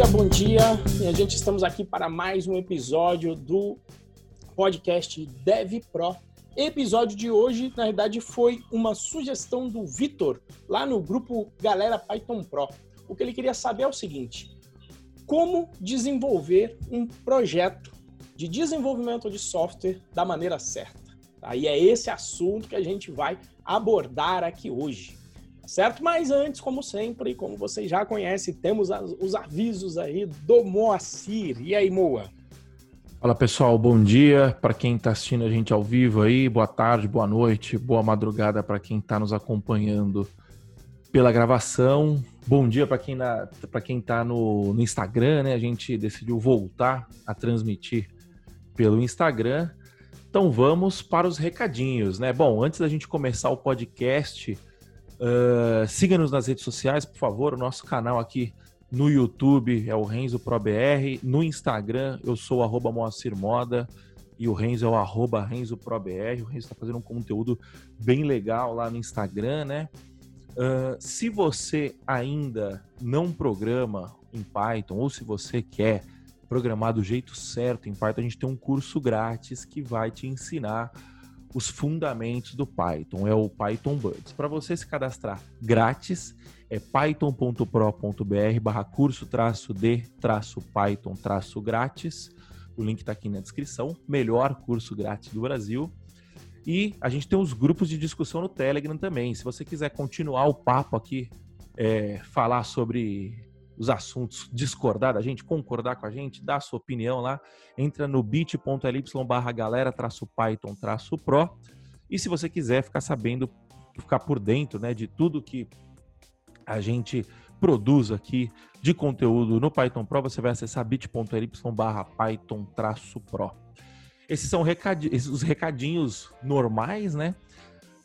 dia, bom dia. E a gente estamos aqui para mais um episódio do podcast Dev Pro. Episódio de hoje, na verdade, foi uma sugestão do Vitor lá no grupo Galera Python Pro. O que ele queria saber é o seguinte: como desenvolver um projeto de desenvolvimento de software da maneira certa. Aí é esse assunto que a gente vai abordar aqui hoje certo? Mas antes, como sempre, como vocês já conhecem, temos os avisos aí do Moacir. E aí, Moa? Fala pessoal, bom dia para quem está assistindo a gente ao vivo aí, boa tarde, boa noite, boa madrugada para quem está nos acompanhando pela gravação. Bom dia para quem para quem está no, no Instagram, né? A gente decidiu voltar a transmitir pelo Instagram. Então vamos para os recadinhos, né? Bom, antes da gente começar o podcast, Uh, Siga-nos nas redes sociais, por favor. O nosso canal aqui no YouTube é o Renzo ProBR. No Instagram, eu sou o Moacir Moda e o Renzo é o arroba Renzo ProBR. O Renzo está fazendo um conteúdo bem legal lá no Instagram, né? Uh, se você ainda não programa em Python ou se você quer programar do jeito certo em Python, a gente tem um curso grátis que vai te ensinar os fundamentos do Python, é o Python Buds. Para você se cadastrar grátis, é python.pro.br barra curso traço de traço Python traço grátis. O link está aqui na descrição. Melhor curso grátis do Brasil. E a gente tem os grupos de discussão no Telegram também. Se você quiser continuar o papo aqui, é, falar sobre os assuntos, discordar da gente, concordar com a gente, dar a sua opinião lá, entra no bit.ly barra galera traço Python traço Pro. E se você quiser ficar sabendo, ficar por dentro né, de tudo que a gente produz aqui de conteúdo no Python Pro, você vai acessar bit.ly barra Python traço Pro. Esses são os recadinhos normais, né?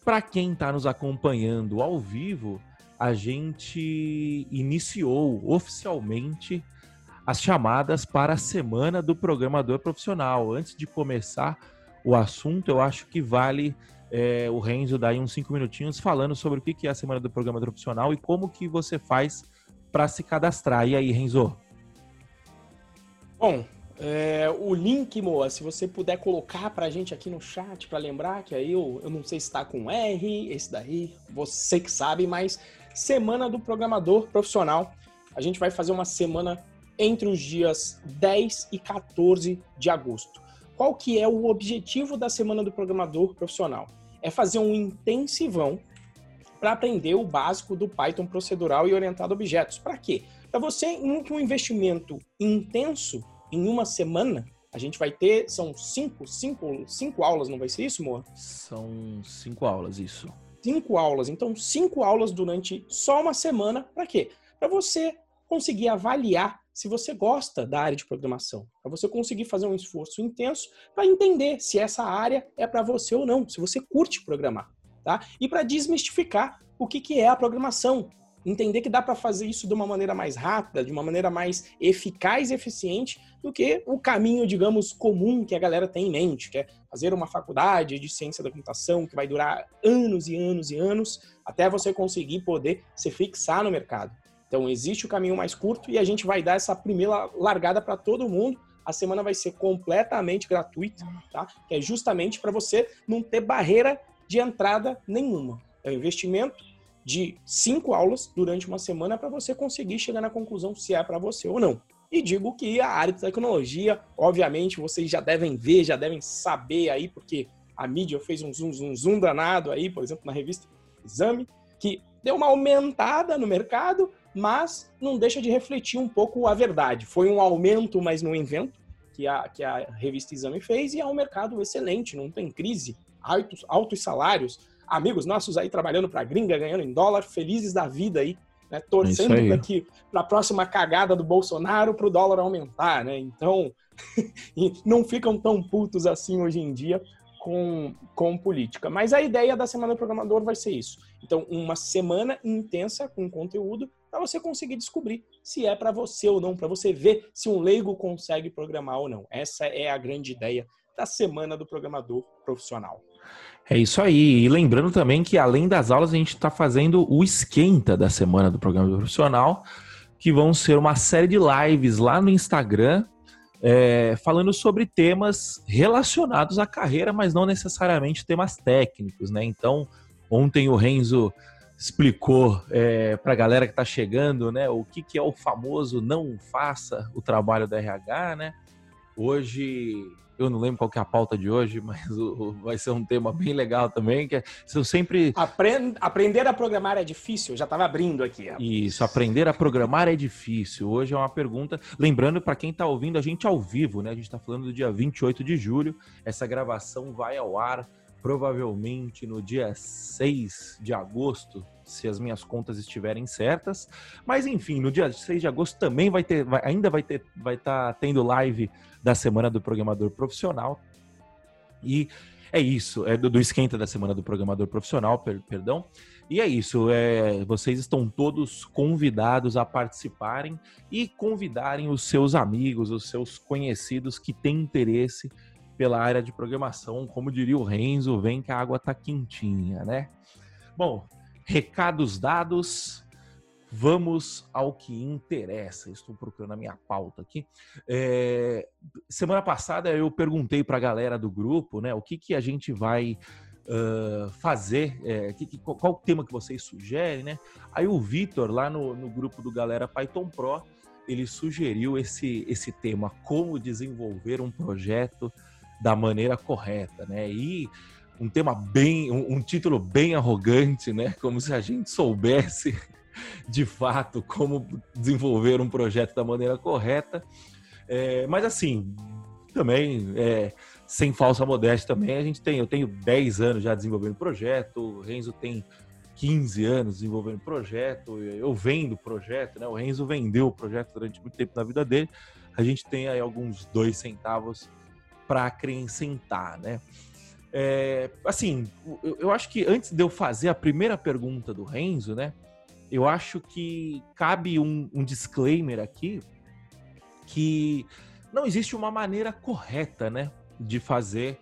Para quem está nos acompanhando ao vivo, a gente iniciou oficialmente as chamadas para a semana do programador profissional. Antes de começar o assunto, eu acho que vale é, o Renzo dar uns cinco minutinhos falando sobre o que é a semana do programador profissional e como que você faz para se cadastrar. E aí, Renzo? Bom, é, o link, Moa, se você puder colocar para a gente aqui no chat para lembrar que aí eu, eu não sei se está com R, esse daí, você que sabe, mas Semana do Programador Profissional. A gente vai fazer uma semana entre os dias 10 e 14 de agosto. Qual que é o objetivo da Semana do Programador Profissional? É fazer um intensivão para aprender o básico do Python procedural e orientado a objetos. Para quê? Para você, em um investimento intenso, em uma semana, a gente vai ter, são cinco, cinco, cinco aulas, não vai ser isso, Moa? São cinco aulas, isso cinco aulas. Então, cinco aulas durante só uma semana. Para quê? Para você conseguir avaliar se você gosta da área de programação, para você conseguir fazer um esforço intenso para entender se essa área é para você ou não, se você curte programar, tá? E para desmistificar o que, que é a programação, entender que dá para fazer isso de uma maneira mais rápida, de uma maneira mais eficaz e eficiente do que o caminho, digamos, comum que a galera tem em mente, que é fazer uma faculdade de ciência da computação que vai durar anos e anos e anos até você conseguir poder se fixar no mercado. Então existe o caminho mais curto e a gente vai dar essa primeira largada para todo mundo. A semana vai ser completamente gratuita, tá? Que é justamente para você não ter barreira de entrada nenhuma. É um investimento de cinco aulas durante uma semana para você conseguir chegar na conclusão se é para você ou não. E digo que a área de tecnologia, obviamente, vocês já devem ver, já devem saber aí, porque a mídia fez um zoom, zoom, zoom danado aí, por exemplo, na revista Exame, que deu uma aumentada no mercado, mas não deixa de refletir um pouco a verdade. Foi um aumento, mas não invento, que a, que a revista Exame fez, e é um mercado excelente, não tem crise, altos, altos salários, amigos nossos aí trabalhando para gringa, ganhando em dólar, felizes da vida aí, né? Torcendo é para a próxima cagada do Bolsonaro para o dólar aumentar, né? Então, não ficam tão putos assim hoje em dia com, com política. Mas a ideia da Semana do Programador vai ser isso. Então, uma semana intensa com conteúdo para você conseguir descobrir se é para você ou não, para você ver se um leigo consegue programar ou não. Essa é a grande ideia da Semana do Programador Profissional. É isso aí. E lembrando também que além das aulas, a gente está fazendo o esquenta da semana do programa profissional, que vão ser uma série de lives lá no Instagram, é, falando sobre temas relacionados à carreira, mas não necessariamente temas técnicos, né? Então, ontem o Renzo explicou é, para a galera que está chegando, né, o que, que é o famoso não faça o trabalho da RH, né? Hoje eu não lembro qual é a pauta de hoje, mas o, vai ser um tema bem legal também, que é, são sempre... Aprend, aprender a programar é difícil? Eu já estava abrindo aqui. Ó. Isso, aprender a programar é difícil. Hoje é uma pergunta, lembrando para quem está ouvindo a gente ao vivo, né? A gente está falando do dia 28 de julho, essa gravação vai ao ar provavelmente no dia 6 de agosto, se as minhas contas estiverem certas. Mas enfim, no dia 6 de agosto também vai ter, vai, ainda vai ter, vai estar tá tendo live da semana do programador profissional. E é isso, é do, do esquenta da semana do programador profissional, per, perdão. E é isso, é, vocês estão todos convidados a participarem e convidarem os seus amigos, os seus conhecidos que têm interesse pela área de programação. Como diria o Renzo, vem que a água tá quentinha, né? Bom, recados dados, vamos ao que interessa. Estou procurando a minha pauta aqui. É, semana passada eu perguntei para a galera do grupo, né, o que, que a gente vai uh, fazer, é, que, que, qual o tema que vocês sugerem, né? Aí o Vitor, lá no, no grupo do Galera Python Pro, ele sugeriu esse, esse tema, como desenvolver um projeto da maneira correta, né? E um tema bem, um, um, título bem arrogante, né? Como se a gente soubesse de fato como desenvolver um projeto da maneira correta. É, mas assim, também, é, sem falsa modéstia também, a gente tem, eu tenho 10 anos já desenvolvendo projeto, o Renzo tem 15 anos desenvolvendo projeto, eu vendo projeto, né? O Renzo vendeu o projeto durante muito tempo na vida dele. A gente tem aí alguns dois centavos para acrescentar, né? É, assim, eu, eu, acho que antes de eu fazer a primeira pergunta do Renzo, né? Eu acho que cabe um, um disclaimer aqui que não existe uma maneira correta, né, de fazer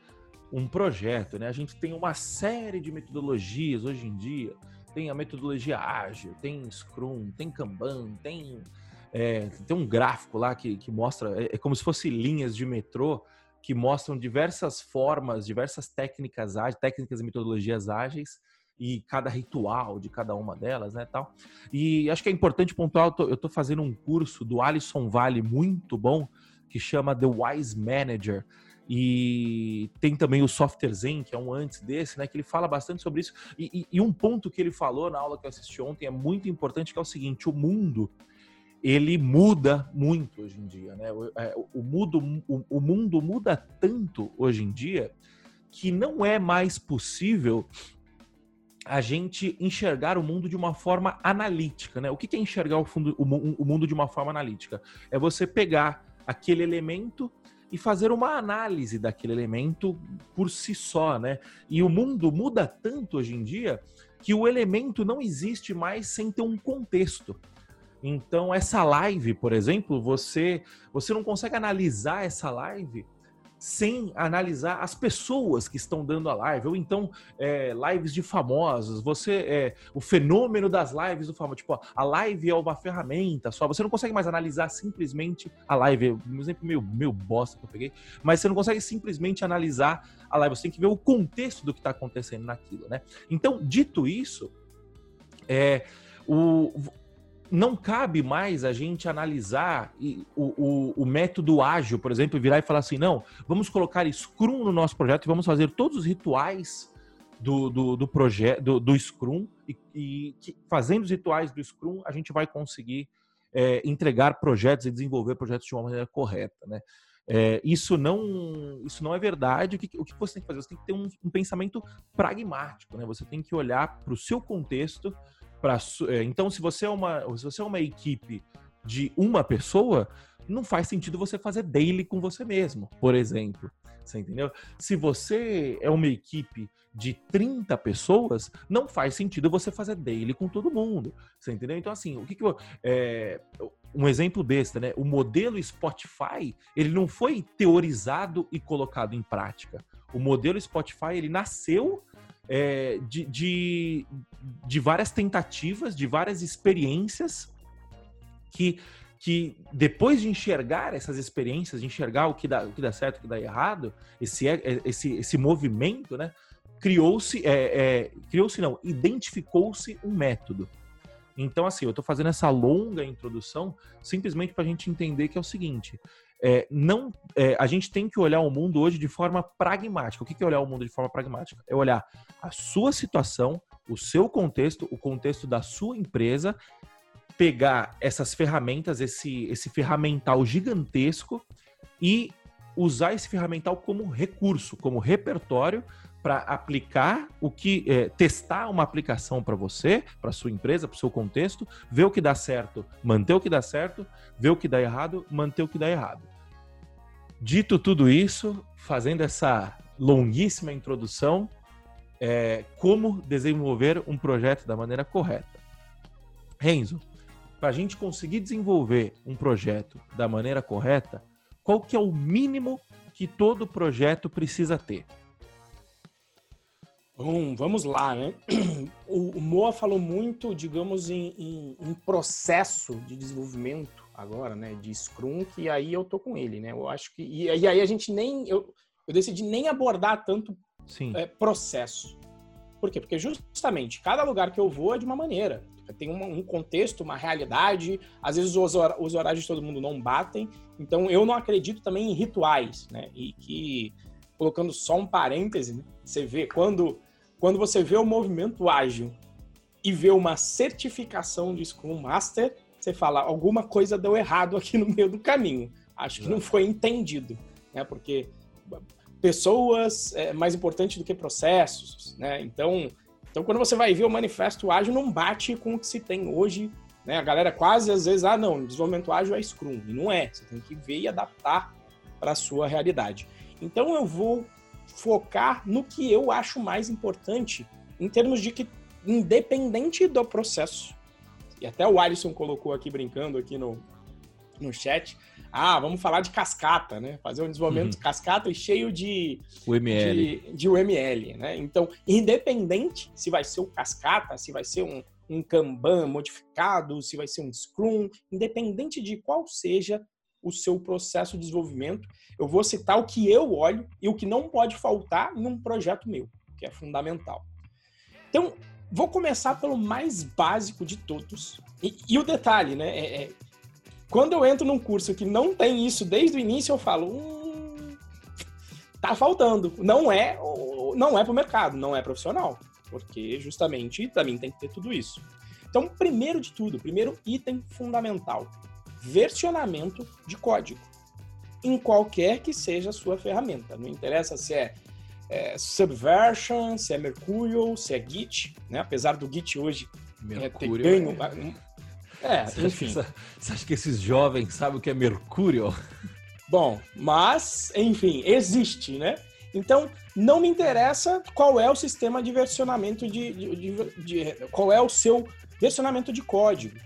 um projeto, né? A gente tem uma série de metodologias hoje em dia. Tem a metodologia ágil, tem Scrum, tem Kanban, tem é, tem um gráfico lá que, que mostra, é, é como se fosse linhas de metrô que mostram diversas formas, diversas técnicas ágeis, técnicas e metodologias ágeis e cada ritual de cada uma delas, né, tal. E acho que é importante pontuar, eu estou fazendo um curso do Alisson Vale muito bom, que chama The Wise Manager, e tem também o Software Zen, que é um antes desse, né, que ele fala bastante sobre isso. E, e, e um ponto que ele falou na aula que eu assisti ontem é muito importante, que é o seguinte, o mundo ele muda muito hoje em dia, né? O, é, o, o, o mundo muda tanto hoje em dia que não é mais possível a gente enxergar o mundo de uma forma analítica, né? O que é enxergar o, fundo, o, mundo de uma forma analítica? É você pegar aquele elemento e fazer uma análise daquele elemento por si só, né? E o mundo muda tanto hoje em dia que o elemento não existe mais sem ter um contexto. Então, essa live, por exemplo, você, você não consegue analisar essa live sem analisar as pessoas que estão dando a live, ou então é, lives de famosos, você é, o fenômeno das lives do famoso, tipo, a live é uma ferramenta só, você não consegue mais analisar simplesmente a live, um exemplo meio, meio bosta que eu peguei, mas você não consegue simplesmente analisar a live, você tem que ver o contexto do que está acontecendo naquilo, né? Então, dito isso, é, o, não cabe mais a gente analisar o, o, o, método ágil, por exemplo, virar e falar assim: não, vamos colocar Scrum no nosso projeto e vamos fazer todos os rituais do, do, do projeto do, do, Scrum e, e fazendo os rituais do Scrum a gente vai conseguir é, entregar projetos e desenvolver projetos de uma maneira correta, né? É, isso não isso não é verdade. O que, o que você tem que fazer? Você tem que ter um, um pensamento pragmático, né? Você tem que olhar para o seu contexto para é, então se você é uma se você é uma equipe de uma pessoa não faz sentido você fazer daily com você mesmo, por exemplo. Você entendeu? Se você é uma equipe de 30 pessoas, não faz sentido você fazer daily com todo mundo. Você entendeu? Então, assim, o que, que eu. É, um exemplo besta, né? O modelo Spotify, ele não foi teorizado e colocado em prática. O modelo Spotify, ele nasceu é, de, de, de várias tentativas, de várias experiências que, que depois de enxergar essas experiências, de enxergar o que dá, o que dá certo, o que dá errado, esse, é, esse, esse movimento, né? Criou-se, é, é, criou-se não, identificou-se um método. Então, assim, eu estou fazendo essa longa introdução simplesmente para a gente entender que é o seguinte: é, não, é, a gente tem que olhar o mundo hoje de forma pragmática. O que é olhar o mundo de forma pragmática? É olhar a sua situação, o seu contexto, o contexto da sua empresa, pegar essas ferramentas, esse, esse ferramental gigantesco e usar esse ferramental como recurso, como repertório para aplicar o que é, testar uma aplicação para você, para sua empresa, para o seu contexto, ver o que dá certo, manter o que dá certo, ver o que dá errado, manter o que dá errado. Dito tudo isso, fazendo essa longuíssima introdução, é, como desenvolver um projeto da maneira correta. Renzo, para a gente conseguir desenvolver um projeto da maneira correta, qual que é o mínimo que todo projeto precisa ter? Bom, vamos lá, né? O, Moa falou muito, digamos, em, em, em, processo de desenvolvimento agora, né? De Scrum, que aí eu tô com ele, né? Eu acho que. E, e aí a gente nem. Eu, eu decidi nem abordar tanto é, processo. Por quê? Porque justamente cada lugar que eu vou é de uma maneira. Tem um, um contexto, uma realidade. Às vezes os, os horários de todo mundo não batem. Então eu não acredito também em rituais, né? E que colocando só um parêntese, né? você vê quando, quando você vê o movimento ágil e vê uma certificação de Scrum Master, você fala, alguma coisa deu errado aqui no meio do caminho. Acho que não foi entendido, né? Porque pessoas é mais importante do que processos, né? Então, então quando você vai ver o manifesto ágil não bate com o que se tem hoje, né? A galera quase às vezes, ah, não, desenvolvimento ágil é Scrum, e não é. Você tem que ver e adaptar para a sua realidade. Então eu vou focar no que eu acho mais importante em termos de que, independente do processo, e até o Alisson colocou aqui brincando aqui no, no chat, ah, vamos falar de cascata, né? Fazer um desenvolvimento uhum. cascata e cheio de UML. De, de UML, né? Então, independente se vai ser o cascata, se vai ser um, um Kanban modificado, se vai ser um Scrum, independente de qual seja o seu processo de desenvolvimento. Eu vou citar o que eu olho e o que não pode faltar em um projeto meu, que é fundamental. Então, vou começar pelo mais básico de todos. E, e o detalhe, né? É, é, quando eu entro num curso que não tem isso desde o início, eu falo, hum, tá faltando. Não é, não é para o mercado, não é profissional, porque justamente mim tem que ter tudo isso. Então, primeiro de tudo, primeiro item fundamental, versionamento de código em qualquer que seja a sua ferramenta. Não interessa se é, é Subversion, se é Mercurial, se é Git, né? Apesar do Git hoje é, ter ganho. É, é você enfim. Acha, você acha que esses jovens sabem o que é Mercurial? Bom, mas, enfim, existe, né? Então, não me interessa qual é o sistema de versionamento de, de, de, de qual é o seu versionamento de código.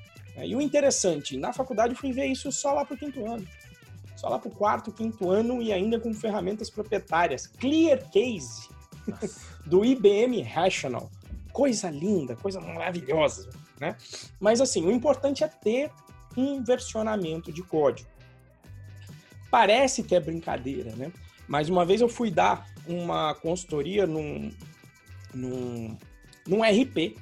E o interessante, na faculdade eu fui ver isso só lá para o quinto ano. Só lá para o quarto, quinto ano e ainda com ferramentas proprietárias. Clear Case, do IBM Rational. Coisa linda, coisa maravilhosa, né? Mas assim, o importante é ter um versionamento de código. Parece que é brincadeira, né? Mas uma vez eu fui dar uma consultoria num, num, num RP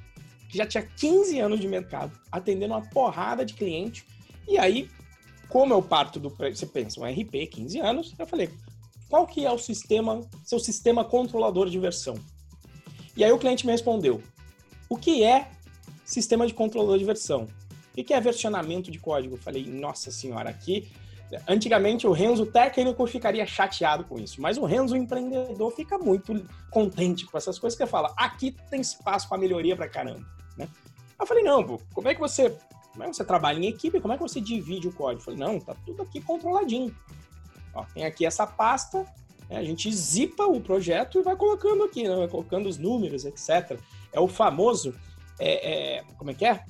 que já tinha 15 anos de mercado, atendendo uma porrada de cliente. E aí, como eu parto do. Você pensa, um RP, 15 anos, eu falei, qual que é o sistema, seu sistema controlador de versão? E aí o cliente me respondeu, o que é sistema de controlador de versão? O que é versionamento de código? Eu falei, nossa senhora, aqui Antigamente o Renzo técnico ficaria chateado com isso, mas o Renzo empreendedor fica muito contente com essas coisas que fala, aqui tem espaço para melhoria para caramba, né? Eu falei, não, pô, como é que você, como é que você trabalha em equipe, como é que você divide o código? Eu falei, não, tá tudo aqui controladinho. Ó, tem aqui essa pasta, né, a gente zipa o projeto e vai colocando aqui, né, vai colocando os números, etc. É o famoso, é, é, como é que é?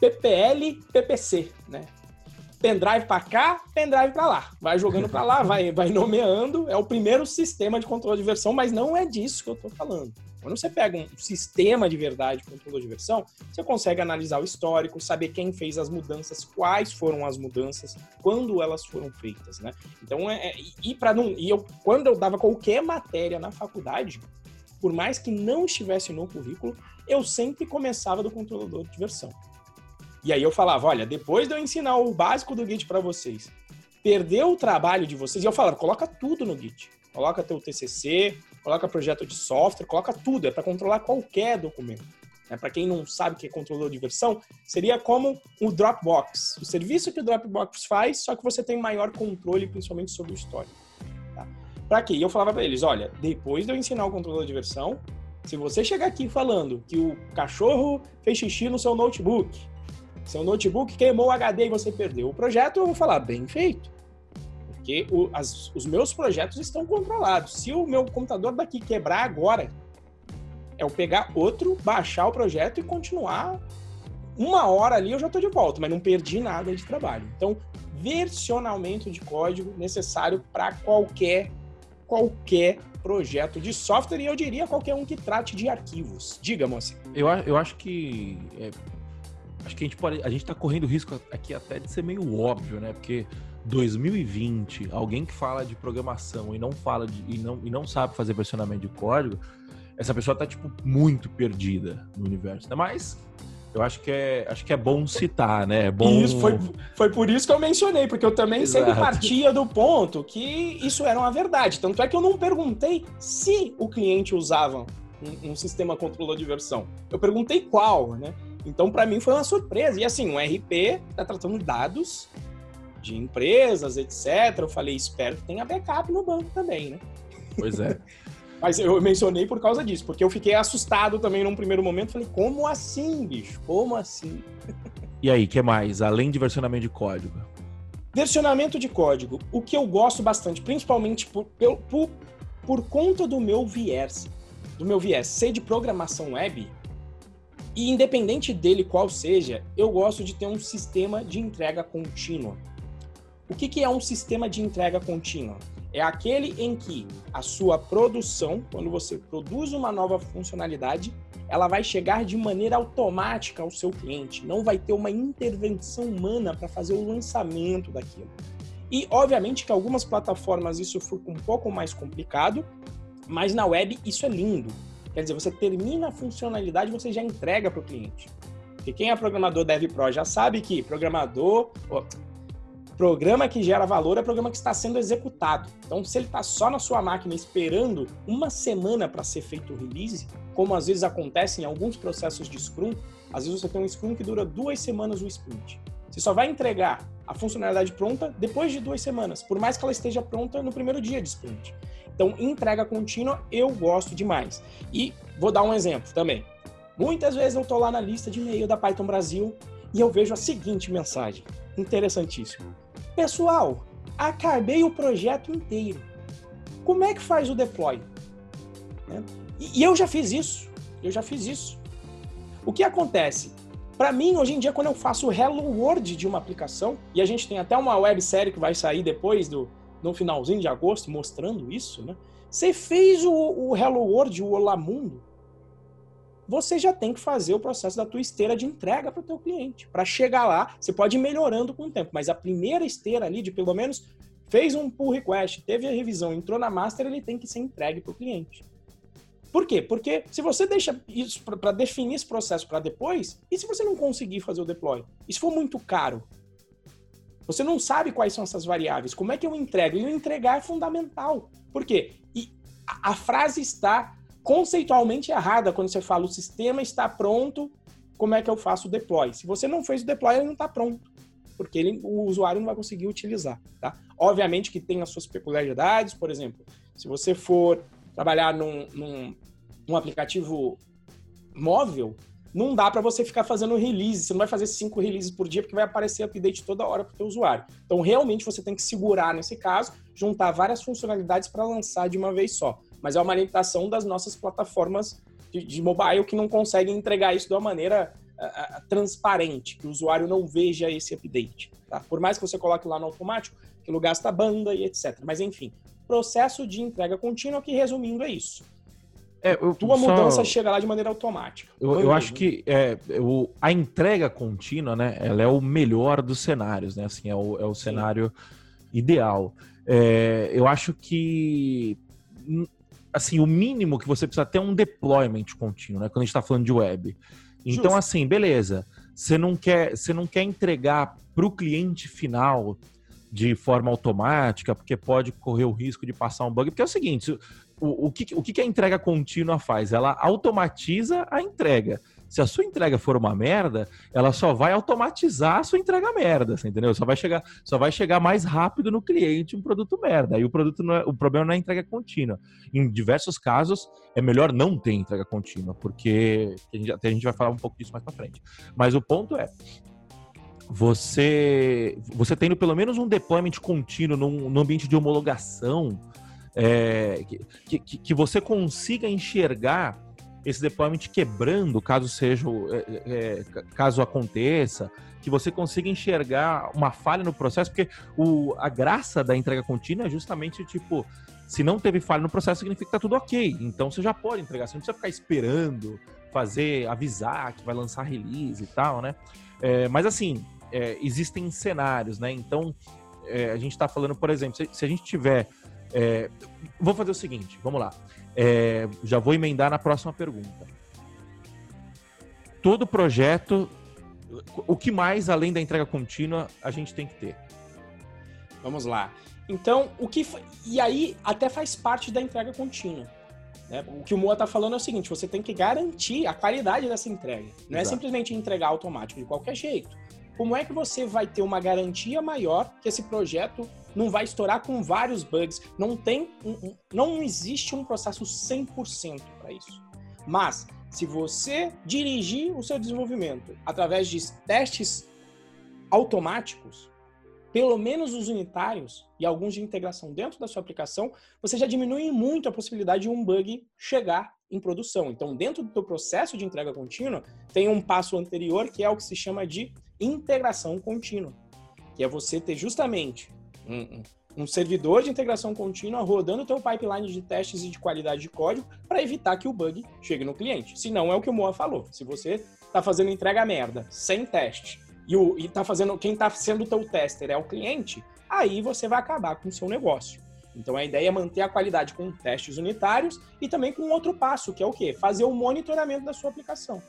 PPL, PPC, né? pendrive para cá, pendrive para lá. Vai jogando para lá, vai, vai nomeando. É o primeiro sistema de controle de versão, mas não é disso que eu estou falando. Quando você pega um sistema de verdade, controle de versão, você consegue analisar o histórico, saber quem fez as mudanças, quais foram as mudanças, quando elas foram feitas, né? Então, é, é e para não, e eu quando eu dava qualquer matéria na faculdade, por mais que não estivesse no currículo, eu sempre começava do controlador de versão. E aí eu falava, olha, depois de eu ensinar o básico do Git para vocês, perdeu o trabalho de vocês, e eu falava, coloca tudo no Git. Coloca teu TCC, coloca projeto de software, coloca tudo, é para controlar qualquer documento. É, para quem não sabe o que é controlador de versão, seria como o Dropbox. O serviço que o Dropbox faz, só que você tem maior controle, principalmente sobre o histórico. Tá? Para quê? Eu falava para eles, olha, depois de eu ensinar o controlador de versão, se você chegar aqui falando que o cachorro fez xixi no seu notebook, seu notebook queimou o HD e você perdeu o projeto, eu vou falar, bem feito. Porque o, as, os meus projetos estão controlados. Se o meu computador daqui quebrar agora, é eu pegar outro, baixar o projeto e continuar uma hora ali eu já estou de volta, mas não perdi nada de trabalho. Então, versionamento de código necessário para qualquer qualquer projeto de software e eu diria qualquer um que trate de arquivos. Diga, moça. Eu, eu acho que é, acho que a gente a gente está correndo risco aqui até de ser meio óbvio, né? Porque 2020, alguém que fala de programação e não fala de, e não, e não sabe fazer versionamento de código, essa pessoa tá tipo muito perdida no universo. Né? Mas eu acho que é, acho que é bom citar, né? É bom... Isso, foi, foi por isso que eu mencionei, porque eu também Exato. sempre partia do ponto que isso era uma verdade. Tanto é que eu não perguntei se o cliente usava um, um sistema controlador de versão. Eu perguntei qual, né? Então, para mim, foi uma surpresa. E assim, um RP está tratando dados de empresas, etc. Eu falei, espero que tenha backup no banco também, né? Pois é. Mas eu mencionei por causa disso, porque eu fiquei assustado também num primeiro momento. Falei, como assim, bicho? Como assim? E aí, que mais? Além de versionamento de código? Versionamento de código. O que eu gosto bastante, principalmente por, por, por conta do meu viés, do meu viés ser de programação web, e independente dele qual seja, eu gosto de ter um sistema de entrega contínua. O que, que é um sistema de entrega contínua? É aquele em que a sua produção, quando você produz uma nova funcionalidade, ela vai chegar de maneira automática ao seu cliente. Não vai ter uma intervenção humana para fazer o lançamento daquilo. E, obviamente, que algumas plataformas isso fica um pouco mais complicado, mas na web isso é lindo. Quer dizer, você termina a funcionalidade você já entrega para o cliente. Porque quem é programador DevPro já sabe que programador, Programa que gera valor é programa que está sendo executado. Então, se ele está só na sua máquina esperando uma semana para ser feito o release, como às vezes acontece em alguns processos de Scrum, às vezes você tem um Scrum que dura duas semanas o sprint. Você só vai entregar a funcionalidade pronta depois de duas semanas, por mais que ela esteja pronta no primeiro dia de sprint. Então, entrega contínua eu gosto demais. E vou dar um exemplo também. Muitas vezes eu estou lá na lista de e-mail da Python Brasil e eu vejo a seguinte mensagem, interessantíssimo. Pessoal, acabei o projeto inteiro. Como é que faz o deploy? Né? E, eu já fiz isso. Eu já fiz isso. O que acontece? Para mim, hoje em dia, quando eu faço o Hello World de uma aplicação, e a gente tem até uma websérie que vai sair depois do no finalzinho de agosto mostrando isso, né? Você fez o, o Hello World, o Olá Mundo, você já tem que fazer o processo da tua esteira de entrega para o teu cliente. Para chegar lá, você pode ir melhorando com o tempo, mas a primeira esteira ali de pelo menos fez um pull request, teve a revisão, entrou na master, ele tem que ser entregue para o cliente. Por quê? Porque se você deixa isso para definir esse processo para depois, e se você não conseguir fazer o deploy? Se for muito caro? Você não sabe quais são essas variáveis. Como é que eu entrego? E o entregar é fundamental. Por quê? E a, a frase está conceitualmente errada quando você fala o sistema está pronto, como é que eu faço o deploy? Se você não fez o deploy, ele não está pronto, porque ele, o usuário não vai conseguir utilizar. Tá? Obviamente que tem as suas peculiaridades, por exemplo, se você for trabalhar num, num, aplicativo móvel, não dá para você ficar fazendo release. Você não vai fazer cinco releases por dia, porque vai aparecer update toda hora para o teu usuário. Então, realmente, você tem que segurar nesse caso, juntar várias funcionalidades para lançar de uma vez só mas é uma limitação das nossas plataformas de, de mobile que não conseguem entregar isso de uma maneira uh, transparente, que o usuário não veja esse update. Tá? Por mais que você coloque lá no automático, aquilo gasta banda e etc. Mas enfim, processo de entrega contínua que, resumindo, é isso. É, eu, Tua só... mudança chega lá de maneira automática. Eu, eu acho que é, eu, a entrega contínua, né? Ela é o melhor dos cenários, né? Assim, é o, é o cenário ideal. É, eu acho que assim, o mínimo que você precisa ter é um deployment contínuo, né? Quando a gente está falando de web. Então, Justo. assim, beleza. Você não quer, você não quer entregar para o cliente final de forma automática, porque pode correr o risco de passar um bug. Porque é o seguinte, o, o, que, o que a entrega contínua faz? Ela automatiza a entrega. Se a sua entrega for uma merda, ela só vai automatizar a sua entrega merda, entendeu? Só vai chegar, só vai chegar mais rápido no cliente um produto merda. Aí o produto é, o problema não é entrega contínua. Em diversos casos é melhor não ter entrega contínua, porque a gente, até a gente vai falar um pouco disso mais para frente. Mas o ponto é você você tendo pelo menos um deployment contínuo num, num ambiente de homologação é, que, que, que, você consiga enxergar esse deployment quebrando, caso seja, é, é, caso aconteça, que você consiga enxergar uma falha no processo, porque o, a graça da entrega contínua é justamente tipo, se não teve falha no processo, significa que tá tudo ok. Então você já pode entregar, você não precisa ficar esperando, fazer, avisar que vai lançar release e tal, né? É, mas assim, é, existem cenários, né? Então é, a gente está falando, por exemplo, se, se a gente tiver. É, vou fazer o seguinte, vamos lá. É, já vou emendar na próxima pergunta. Todo projeto, o que mais além da entrega contínua a gente tem que ter? Vamos lá. Então, o que e aí até faz parte da entrega contínua. Né? O que o Moa está falando é o seguinte: você tem que garantir a qualidade dessa entrega. Não é Exato. é simplesmente entregar automático de qualquer jeito. Como é que você vai ter uma garantia maior que esse projeto não vai estourar com vários bugs. Não tem, não existe um processo 100% para isso. Mas se você dirigir o seu desenvolvimento através de testes automáticos, pelo menos os unitários e alguns de integração dentro da sua aplicação, você já diminui muito a possibilidade de um bug chegar em produção. Então, dentro do teu processo de entrega contínua, tem um passo anterior que é o que se chama de integração contínua, que é você ter justamente um, um servidor de integração contínua rodando o teu pipeline de testes e de qualidade de código para evitar que o bug chegue no cliente. Se não é o que o Moa falou. Se você está fazendo entrega merda, sem teste, e, o, e tá fazendo, quem está sendo o teu tester é o cliente, aí você vai acabar com o seu negócio. Então a ideia é manter a qualidade com testes unitários e também com outro passo, que é o quê? Fazer o monitoramento da sua aplicação.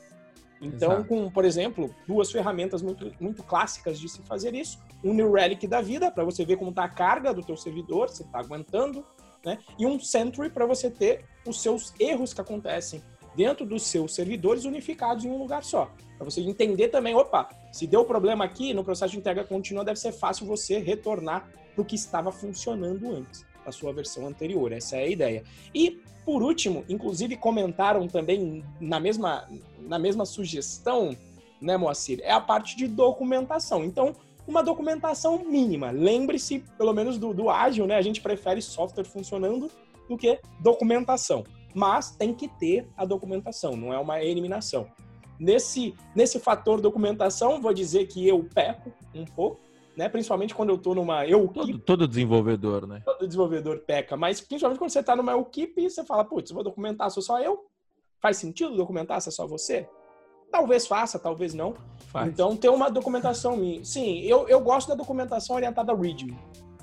Então, Exato. com, por exemplo, duas ferramentas muito, muito clássicas de se fazer isso. Um New Relic da vida, para você ver como está a carga do teu servidor, se está aguentando, né? E um Sentry para você ter os seus erros que acontecem dentro dos seus servidores unificados em um lugar só. Para você entender também, opa, se deu problema aqui no processo de entrega contínua, deve ser fácil você retornar para o que estava funcionando antes, a sua versão anterior. Essa é a ideia. E por último, inclusive comentaram também na mesma, na mesma sugestão, né, Moacir, é a parte de documentação. Então, uma documentação mínima. Lembre-se, pelo menos, do, do ágil, né? A gente prefere software funcionando do que documentação. Mas tem que ter a documentação, não é uma eliminação. Nesse, nesse fator documentação, vou dizer que eu peco um pouco, né? Principalmente quando eu tô numa eu todo, todo, desenvolvedor, né? Todo desenvolvedor peca, mas principalmente quando você tá numa equipe e você fala, putz, vou documentar, sou só eu? Faz sentido documentar se é só você? Talvez faça, talvez não. Faz. Então tem uma documentação minha. Sim, eu, eu gosto da documentação orientada a README.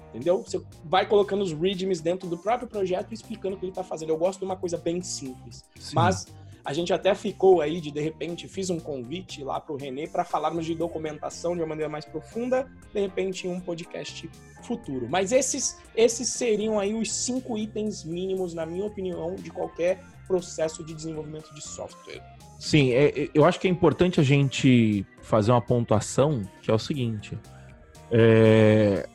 Entendeu? Você vai colocando os READMEs dentro do próprio projeto e explicando o que ele está fazendo. Eu gosto de uma coisa bem simples. Sim. Mas a gente até ficou aí de, de repente, fiz um convite lá para o Renê para falarmos de documentação de uma maneira mais profunda, de repente, em um podcast futuro. Mas esses, esses seriam aí os cinco itens mínimos, na minha opinião, de qualquer processo de desenvolvimento de software. Sim, é, é eu acho que é importante a gente fazer uma pontuação que é o seguinte. É,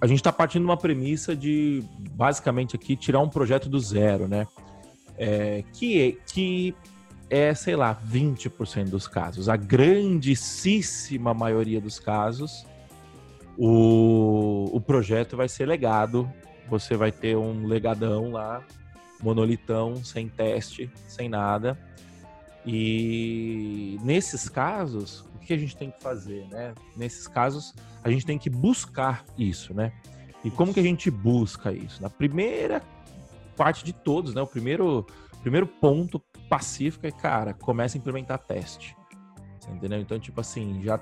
a gente está partindo de uma premissa de, basicamente, aqui, tirar um projeto do zero, né? É, que, é, que é, sei lá, 20% dos casos. A grandíssima maioria dos casos, o, o projeto vai ser legado. Você vai ter um legadão lá, monolitão, sem teste, sem nada. E nesses casos, o que a gente tem que fazer, né? Nesses casos, a gente tem que buscar isso, né? E como que a gente busca isso? Na primeira parte de todos, né? O primeiro, primeiro ponto pacífico é, cara, começa a implementar teste. Entendeu? Então, tipo assim, já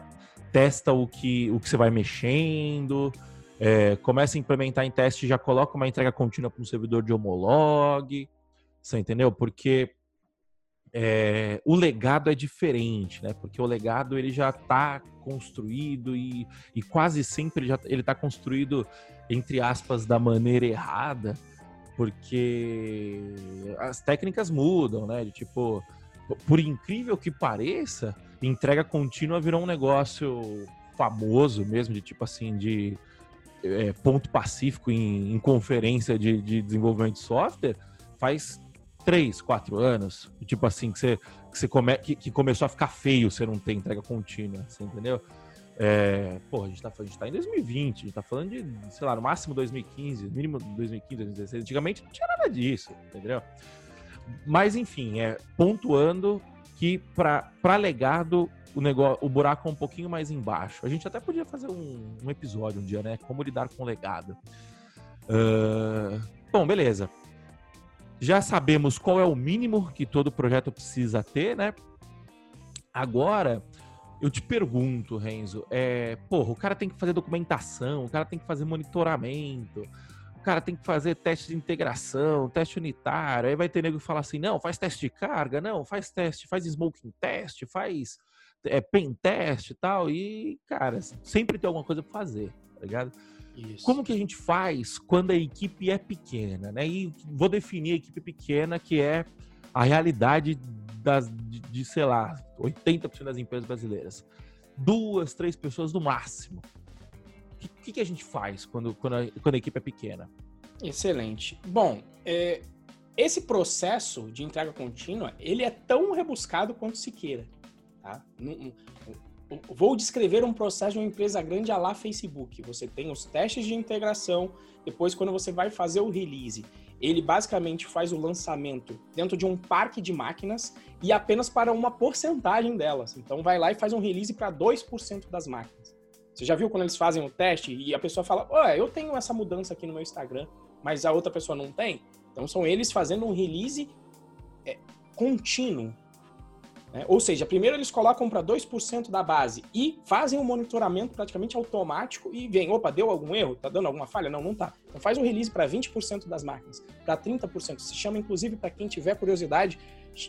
testa o que, o que você vai mexendo, é, começa a implementar em teste, já coloca uma entrega contínua para um servidor de homolog, você entendeu? Porque é, o legado é diferente, né? Porque o legado ele já está construído e, e quase sempre já, ele está construído entre aspas da maneira errada, porque as técnicas mudam, né? De, tipo, por incrível que pareça, entrega contínua virou um negócio famoso mesmo, de tipo assim, de é, ponto pacífico em, em conferência de, de, desenvolvimento de software, faz três, quatro anos, tipo assim, que você, que, você come, que, que começou a ficar feio você não ter entrega contínua, você entendeu? É, pô, a gente, tá, a gente tá em 2020, a gente tá falando de, sei lá, no máximo 2015, mínimo 2015, 2016. Antigamente não tinha nada disso, entendeu? Mas, enfim, é, pontuando que para legado o negócio, o buraco é um pouquinho mais embaixo. A gente até podia fazer um, um episódio um dia, né? Como lidar com legado. Uh, bom, beleza. Já sabemos qual é o mínimo que todo projeto precisa ter, né? Agora, eu te pergunto, Renzo, é, porra, o cara tem que fazer documentação, o cara tem que fazer monitoramento, o cara tem que fazer teste de integração, teste unitário, aí vai ter nego que falar assim, não, faz teste de carga, não, faz teste, faz smoking test, faz é, pen test e tal, e, cara, sempre tem alguma coisa pra fazer, tá ligado? Isso. Como que a gente faz quando a equipe é pequena, né? E vou definir a equipe pequena, que é a realidade das, de, de sei lá, 80% das empresas brasileiras. Duas, três pessoas no máximo. O que, que, a gente faz quando, quando, a, quando a equipe é pequena? Excelente. Bom, é, esse processo de entrega contínua, ele é tão rebuscado quanto se queira. Tá? vou descrever um processo de uma empresa grande a lá Facebook. Você tem os testes de integração, depois quando você vai fazer o release, ele basicamente faz o lançamento dentro de um parque de máquinas e apenas para uma porcentagem delas. Então vai lá e faz um release para 2% das máquinas. Você já viu quando eles fazem o teste e a pessoa fala: "Olha, eu tenho essa mudança aqui no meu Instagram, mas a outra pessoa não tem?" Então são eles fazendo um release é, contínuo né? Ou seja, primeiro eles colocam para 2% da base e fazem um monitoramento praticamente automático e vem, opa, deu algum erro? Tá dando alguma falha? Não, não tá. Então faz o um release para 20% das máquinas, para 30%. Se chama, inclusive, para quem tiver curiosidade,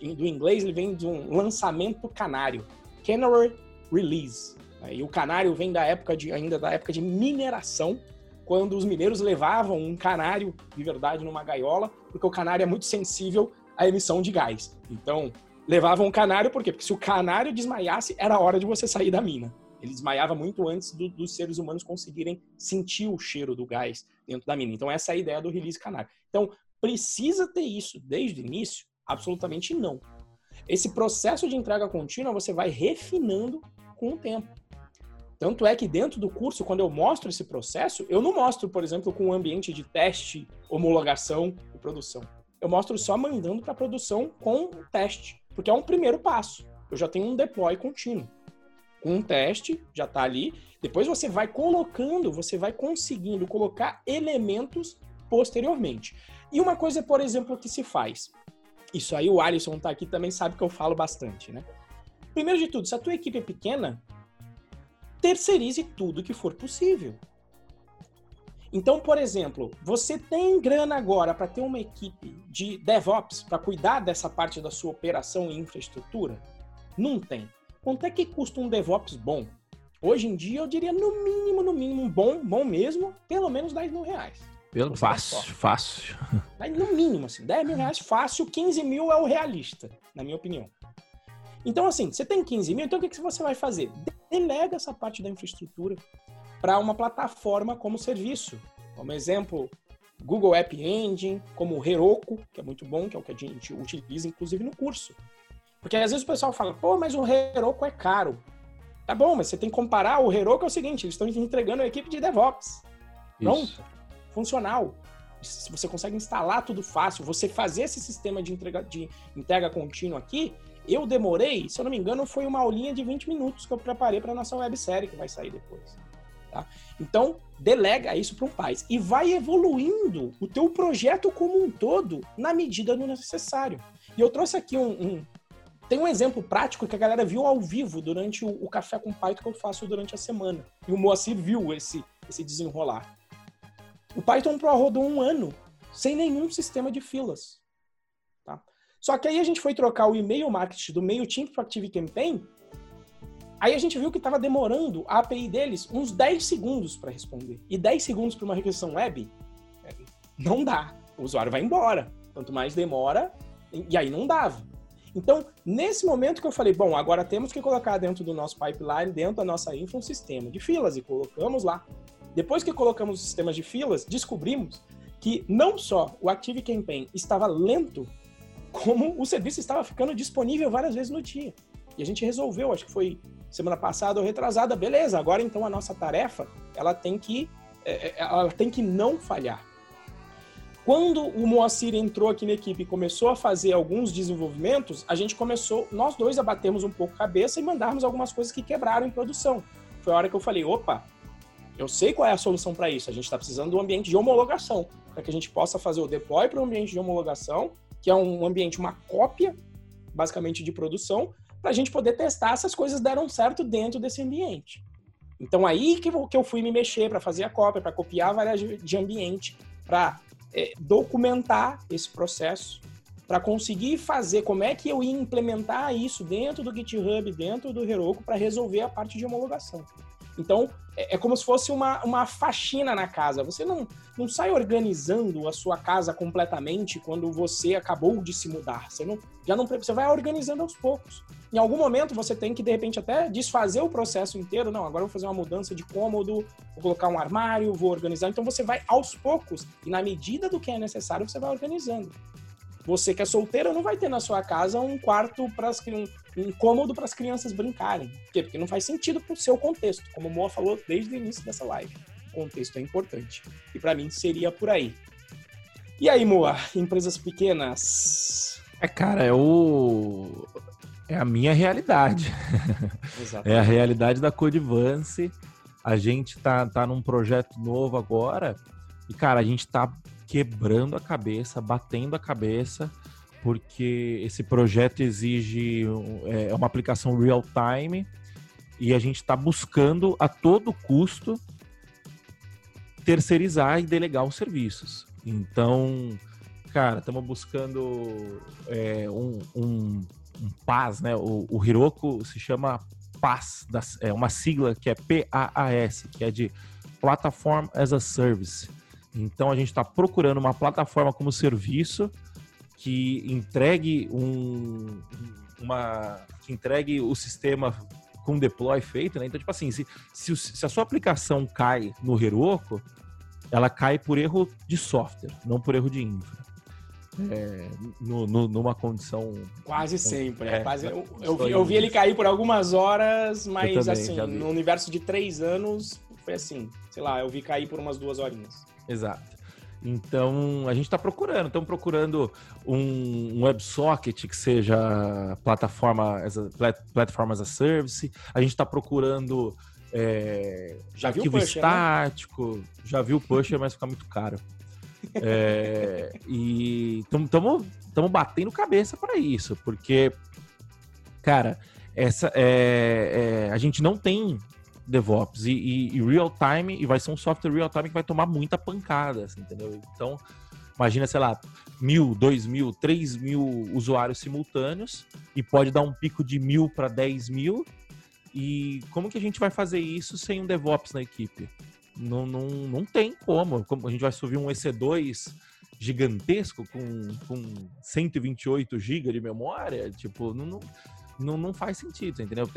do inglês ele vem de um lançamento canário. Canary Release. E o canário vem da época de, ainda da época de mineração, quando os mineiros levavam um canário de verdade numa gaiola, porque o canário é muito sensível à emissão de gás. Então, levavam o canário, por quê? Porque se o canário desmaiasse, era hora de você sair da mina. Ele desmaiava muito antes do, dos seres humanos conseguirem sentir o cheiro do gás dentro da mina. Então, essa é a ideia do release canário. Então, precisa ter isso desde o início? Absolutamente não. Esse processo de entrega contínua você vai refinando com o tempo. Tanto é que dentro do curso, quando eu mostro esse processo, eu não mostro, por exemplo, com um ambiente de teste, homologação e produção. Eu mostro só mandando para produção com teste. Porque é um primeiro passo. Eu já tenho um deploy contínuo. Um teste, já está ali. Depois você vai colocando, você vai conseguindo colocar elementos posteriormente. E uma coisa, por exemplo, que se faz. Isso aí o Alisson está aqui também sabe que eu falo bastante, né? Primeiro de tudo, se a tua equipe é pequena, terceirize tudo que for possível. Então, por exemplo, você tem grana agora para ter uma equipe de DevOps para cuidar dessa parte da sua operação e infraestrutura? Não tem. Quanto é que custa um DevOps bom? Hoje em dia, eu diria no mínimo, no mínimo, bom, bom mesmo, pelo menos 10 mil reais. Pelo, fácil, fácil. No mínimo, assim, 10 mil reais fácil, 15 mil é o realista, na minha opinião. Então, assim, você tem 15 mil, então o que, que você vai fazer? Delega essa parte da infraestrutura para uma plataforma como serviço. Como exemplo, Google App Engine, como o Heroku, que é muito bom, que é o que a gente utiliza, inclusive, no curso. Porque às vezes o pessoal fala, pô, mas o Heroku é caro. Tá bom, mas você tem que comparar. O Heroku é o seguinte, eles estão entregando a equipe de DevOps. Pronto. Funcional. Se você consegue instalar tudo fácil, você fazer esse sistema de entrega, de entrega contínua aqui, eu demorei, se eu não me engano, foi uma aulinha de 20 minutos que eu preparei para nossa websérie que vai sair depois. Tá? Então, delega isso para um pai e vai evoluindo o teu projeto como um todo na medida do necessário. E eu trouxe aqui um, um tem um exemplo prático que a galera viu ao vivo durante o, o Café com Python que eu faço durante a semana. E o Moacir viu esse, esse desenrolar. O Python Pro rodou um ano sem nenhum sistema de filas. Tá? Só que aí a gente foi trocar o e-mail marketing do MailChimp para ActiveCampaign Aí a gente viu que estava demorando a API deles uns 10 segundos para responder. E 10 segundos para uma requisição web é, não dá. O usuário vai embora. Quanto mais demora, e aí não dava. Então, nesse momento que eu falei, bom, agora temos que colocar dentro do nosso pipeline, dentro da nossa infra, um sistema de filas, e colocamos lá. Depois que colocamos os sistemas de filas, descobrimos que não só o ActiveCampaign estava lento, como o serviço estava ficando disponível várias vezes no dia. E a gente resolveu, acho que foi semana passada ou retrasada, beleza, agora então a nossa tarefa, ela tem que, é, é, ela tem que não falhar. Quando o Moacir entrou aqui na equipe e começou a fazer alguns desenvolvimentos, a gente começou, nós dois abatemos um pouco a cabeça e mandarmos algumas coisas que quebraram em produção. Foi a hora que eu falei, opa, eu sei qual é a solução para isso. A gente está precisando um ambiente de homologação, para que a gente possa fazer o deploy para um ambiente de homologação, que é um ambiente, uma cópia, basicamente, de produção, para a gente poder testar se as coisas deram certo dentro desse ambiente. Então aí que eu, fui me mexer para fazer a cópia, para copiar várias de ambiente, para é, documentar esse processo, para conseguir fazer como é que eu ia implementar isso dentro do GitHub, dentro do Heroku, para resolver a parte de homologação. Então, é, é, como se fosse uma, uma faxina na casa. Você não, não sai organizando a sua casa completamente quando você acabou de se mudar. Você, não, já não, você vai organizando aos poucos. Em algum momento você tem que, de repente, até desfazer o processo inteiro. Não, agora eu vou fazer uma mudança de cômodo, vou colocar um armário, vou organizar. Então você vai aos poucos e na medida do que é necessário, você vai organizando. Você que é solteiro não vai ter na sua casa um quarto para um, um cômodo para as crianças brincarem. Por quê? Porque não faz sentido para o seu contexto, como o Moa falou desde o início dessa live. O contexto é importante. E para mim seria por aí. E aí, Moa, empresas pequenas? É, cara, é o. É a minha realidade. é a realidade da Codivance. A gente tá, tá num projeto novo agora. E, cara, a gente tá quebrando a cabeça, batendo a cabeça, porque esse projeto exige é, uma aplicação real time e a gente está buscando a todo custo terceirizar e delegar os serviços. Então, cara, estamos buscando é, um, um, um PAS, né? O, o Hiroko se chama PAS, é uma sigla que é PAAS, que é de Platform as a Service. Então a gente está procurando uma plataforma como serviço que entregue um, uma que entregue o sistema com deploy feito, né? Então, tipo assim, se, se, se, a sua aplicação cai no Heroku, ela cai por erro de software, não por erro de infra. É, no, no, numa condição. Quase sempre. É, quase, eu, eu, vi, eu, vi, ele cair por algumas horas, mas também, assim, no universo de três anos, foi assim. Sei lá, eu vi cair por umas duas horinhas. Exato. Então, a gente está procurando, estamos procurando um, um WebSocket que seja plataforma as a, plataforma as a service. A gente está procurando é, já arquivo pusher, né? estático. Né? Já viu o pusher, mas fica muito caro. É, e estamos batendo cabeça para isso, porque, cara, essa é, é, a gente não tem DevOps e, e, e, real time, e vai ser um software real time que vai tomar muita pancada, assim, entendeu? Então, imagina, sei lá, mil, dois mil, três mil usuários simultâneos e pode dar um pico de mil para dez mil. E como que a gente vai fazer isso sem um DevOps na equipe? Não, não, não tem como. como. A gente vai subir um EC2 gigantesco com, com 128 GB de memória? Tipo, não, não não, não faz sentido, entendeu?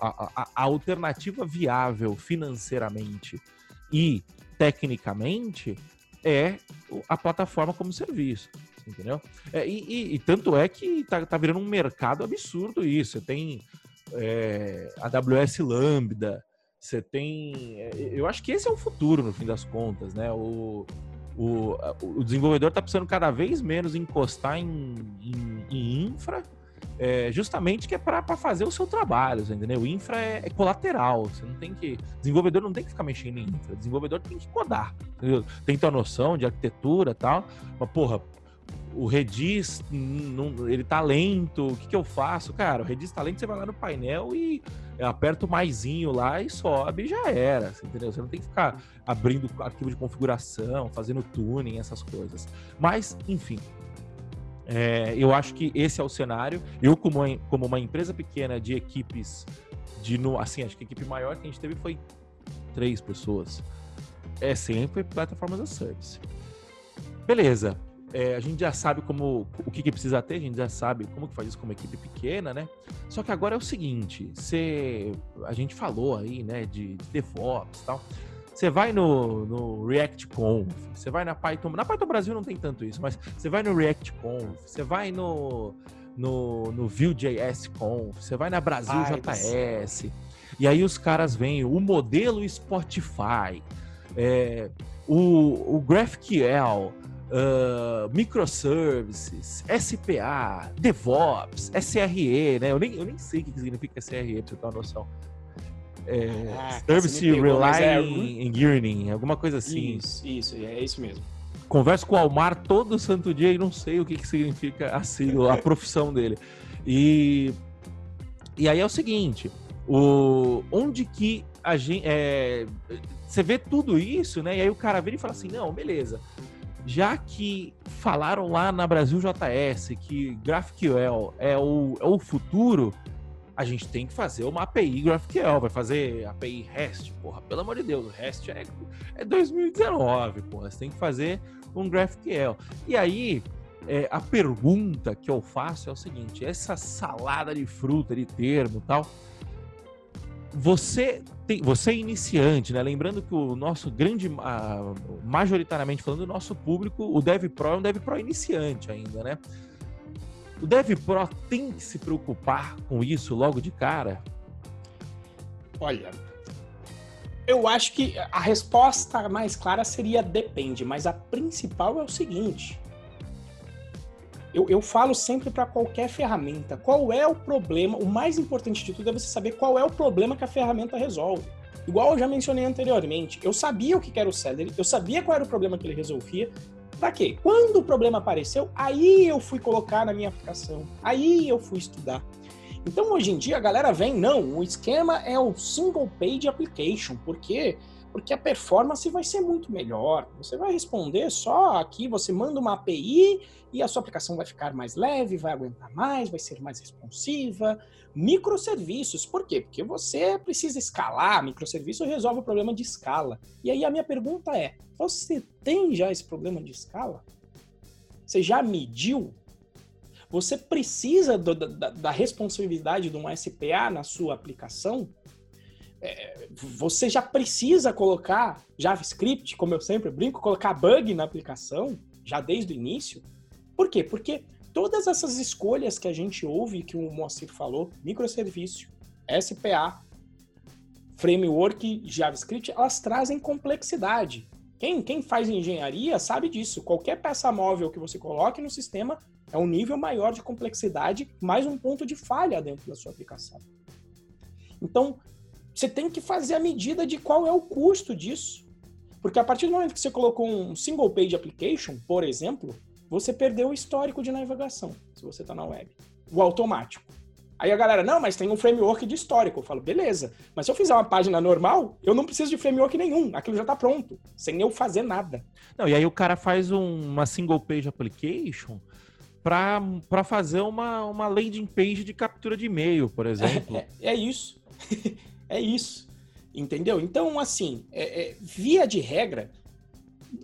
A, a, a, alternativa viável financeiramente e tecnicamente é a plataforma como serviço, entendeu? É, e, e, e, tanto é que tá, tá virando um mercado absurdo isso. Você tem é, AWS Lambda, você tem. É, eu acho que esse é o futuro, no fim das contas, né? O, o, o desenvolvedor está precisando cada vez menos encostar em, em, em infra é, justamente que é para fazer o seu trabalho, entendeu? O infra é, é, colateral, você não tem que. Desenvolvedor não tem que ficar mexendo em infra, desenvolvedor tem que codar, entendeu? Tem uma noção de arquitetura e tal, mas porra, o Redis, ele tá lento, o que, que eu faço? Cara, o Redis tá lento, você vai lá no painel e aperta o maisinho lá e sobe e já era, entendeu? Você não tem que ficar abrindo arquivo de configuração, fazendo tuning, essas coisas. Mas, enfim, é, eu acho que esse é o cenário. Eu, como, como uma empresa pequena de equipes, de assim, acho que a equipe maior que a gente teve foi três pessoas. É sempre plataformas as service. Beleza é, a gente já sabe como o que, que, precisa ter, a gente já sabe como que faz isso com uma equipe pequena, né? Só que agora é o seguinte, a gente falou aí, né, de, de DevOps e tal. Você vai no, no React Conf, você vai na Python, na Python Brasil não tem tanto isso, mas você vai no React Conf, você vai no no, no Vue.js Conf, você vai na Brasil JS, e aí os caras vêm o modelo Spotify, é, o, o GraphQL, uh, microservices, SPA, DevOps, SRE, né? Eu nem, eu nem sei o que significa SRE, pra você ter uma noção. É, ah, Service pegou, Relying é... Engaging, alguma coisa assim. Isso, isso, é isso mesmo. Converso com o Almar todo santo dia e não sei o que, que significa a sigla, a profissão dele. E, e aí é o seguinte, o, onde que a gente... É, você vê tudo isso, né? E aí o cara vira e fala assim, não, beleza já que falaram lá na Brasil JS que GraphQL é o, é o futuro, a gente tem que fazer uma API GraphQL, vai fazer API REST, porra, pelo amor de Deus, REST é, é 2019, porra, você tem que fazer um GraphQL. E aí, é, a pergunta que eu faço é o seguinte, essa salada de fruta, de termo tal, você tem, você é iniciante, né? Lembrando que o nosso grande, majoritariamente falando, o nosso público, o Dev Pro é um Dev Pro iniciante ainda, né? O Dev Pro tem que se preocupar com isso logo de cara? Olha, eu acho que a resposta mais clara seria depende, mas a principal é o seguinte: eu, eu falo sempre para qualquer ferramenta, qual é o problema, o mais importante de tudo é você saber qual é o problema que a ferramenta resolve. Igual eu já mencionei anteriormente, eu sabia o que era o Celery, eu sabia qual era o problema que ele resolvia, Pra quê? Quando o problema apareceu, aí eu fui colocar na minha aplicação, aí eu fui estudar. Então hoje em dia a galera vem, não, o esquema é o single page application, porque porque a performance vai ser muito melhor. Você vai responder só aqui, você manda uma API e a sua aplicação vai ficar mais leve, vai aguentar mais, vai ser mais responsiva. Microserviços, por quê? Porque você precisa escalar, microserviço resolve o problema de escala. E aí a minha pergunta é: você tem já esse problema de escala? Você já mediu? Você precisa do, da, da responsabilidade de um SPA na sua aplicação? É, você já precisa colocar JavaScript, como eu sempre brinco, colocar bug na aplicação, já desde o início. Por quê? Porque todas essas escolhas que a gente ouve, que o Moacir falou, microserviço, SPA, framework, JavaScript, elas trazem complexidade. Quem, quem faz engenharia sabe disso. Qualquer peça móvel que você coloque no sistema é um nível maior de complexidade, mais um ponto de falha dentro da sua aplicação. Então, você tem que fazer a medida de qual é o custo disso. Porque a partir do momento que você colocou um single page application, por exemplo, você perdeu o histórico de navegação, se você está na web. O automático. Aí a galera, não, mas tem um framework de histórico. Eu falo, beleza, mas se eu fizer uma página normal, eu não preciso de framework nenhum. Aquilo já está pronto, sem eu fazer nada. Não, e aí o cara faz um, uma single page application para fazer uma, uma landing page de captura de e-mail, por exemplo. É, é, é isso. É isso. Entendeu? Então, assim, é, é, via de regra,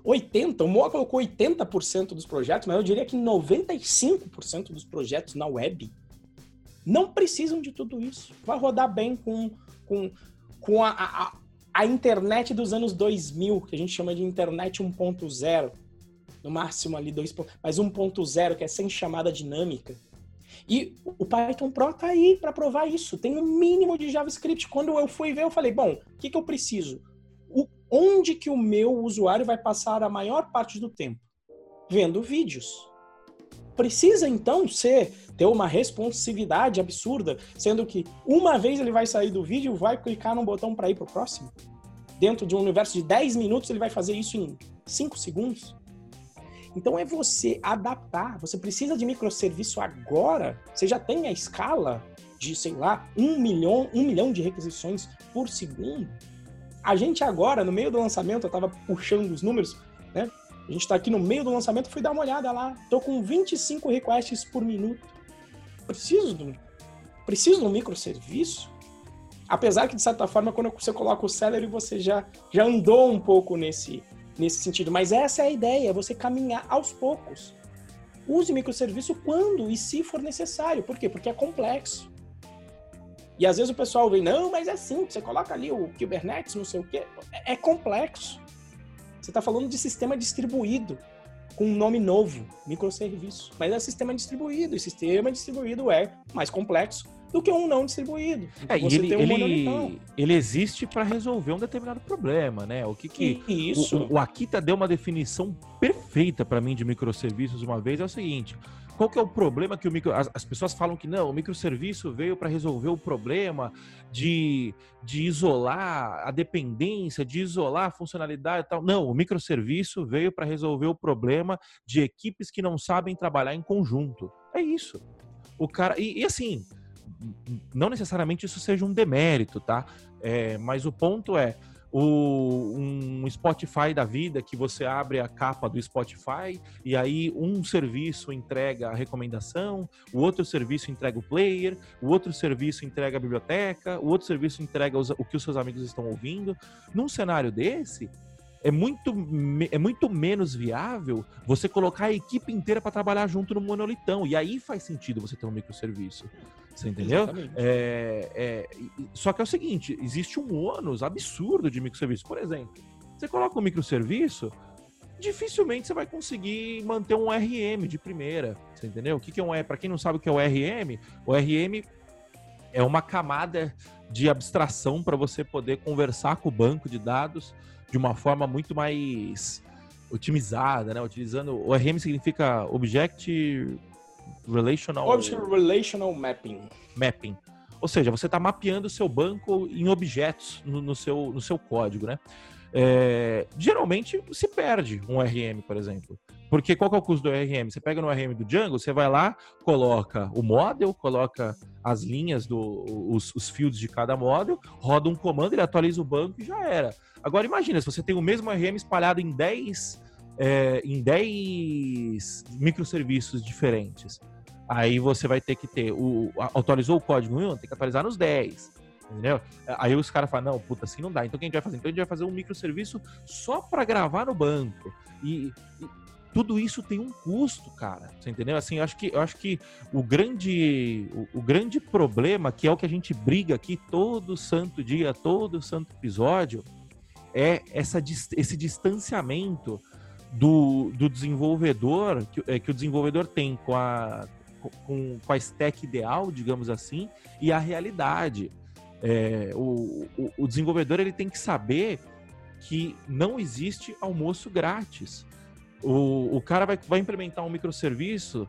80, o Moa colocou 80% dos projetos, mas eu diria que 95% dos projetos na web não precisam de tudo isso. Vai rodar bem com, com, com a, a, a internet dos anos 2000, que a gente chama de internet 1.0. No máximo ali 2. Mas 1.0, que é sem chamada dinâmica. E o Python Pro tá aí para provar isso. Tem um mínimo de JavaScript. Quando eu fui ver, eu falei, bom, o que, que eu preciso? O, onde que o meu usuário vai passar a maior parte do tempo? Vendo vídeos. precisa então ser ter uma responsividade absurda, sendo que uma vez ele vai sair do vídeo, vai clicar num botão para ir pro próximo. Dentro de um universo de 10 minutos, ele vai fazer isso em 5 segundos. Então é você adaptar. Você precisa de microserviço agora. Você já tem a escala de, sei lá, um milhão, um milhão de requisições por segundo. A gente agora, no meio do lançamento, eu estava puxando os números, né? A gente está aqui no meio do lançamento, fui dar uma olhada lá. Tô com 25 requests por minuto. Preciso do, preciso de um microserviço? Apesar que, de certa forma, quando você coloca o Celery, você já, já andou um pouco nesse, nesse sentido. Mas essa é a ideia, você caminhar aos poucos. Use microserviço quando e se for necessário. Por quê? Porque é complexo. E às vezes o pessoal vem, não, mas é simples, você coloca ali o Kubernetes, não sei o quê. É, é complexo. Você está falando de sistema distribuído, com um nome novo, microserviço. Mas é sistema distribuído, e sistema distribuído é mais complexo do que um não distribuído. É, Você ele, um ele, ele existe para resolver um determinado problema, né? O que que Isso. O, o Akita deu uma definição perfeita para mim de microserviços uma vez é o seguinte: qual que é o problema que o micro... As, as pessoas falam que não, o microserviço veio para resolver o problema de, de isolar a dependência, de isolar a funcionalidade e tal. Não, o microserviço veio para resolver o problema de equipes que não sabem trabalhar em conjunto. É isso. O cara. E, e assim, não necessariamente isso seja um demérito, tá? É, mas o ponto é o, um Spotify da vida que você abre a capa do Spotify e aí um serviço entrega a recomendação, o outro serviço entrega o player, o outro serviço entrega a biblioteca, o outro serviço entrega os, o que os seus amigos estão ouvindo. Num cenário desse, é muito, é muito menos viável você colocar a equipe inteira para trabalhar junto no monolitão. E aí faz sentido você ter um microserviço. Você entendeu? É, é, só que é o seguinte: existe um ônus absurdo de microserviço. Por exemplo, você coloca um microserviço, dificilmente você vai conseguir manter um RM de primeira. Você entendeu? O que, que é um Para quem não sabe o que é o RM, o RM é uma camada de abstração para você poder conversar com o banco de dados de uma forma muito mais otimizada, né? Utilizando o RM significa Object Relational... Object Relational Mapping. Mapping. Ou seja, você está mapeando o seu banco em objetos no, no, seu, no seu código, né? É, geralmente se perde um RM, por exemplo. Porque qual que é o custo do RM? Você pega no RM do Django, você vai lá, coloca o model, coloca as linhas, do, os, os fields de cada model, roda um comando, ele atualiza o banco e já era. Agora imagina, se você tem o mesmo RM espalhado em 10, é, em 10 microserviços diferentes. Aí você vai ter que ter o. Atualizou o código 1, tem que atualizar nos 10. Entendeu? Aí os caras falam, não, puta, assim não dá. Então o que a gente vai fazer? Então a gente vai fazer um microserviço só para gravar no banco. E, tudo isso tem um custo, cara. Você entendeu? Assim, eu acho que, eu acho que o grande, o, o grande problema, que é o que a gente briga aqui todo santo dia, todo santo episódio, é essa, esse distanciamento do, do desenvolvedor, que, é, que o desenvolvedor tem com a, com, com a stack ideal, digamos assim, e a realidade. É, o, o, o, desenvolvedor ele tem que saber que não existe almoço grátis. O, o cara vai, vai implementar um microserviço,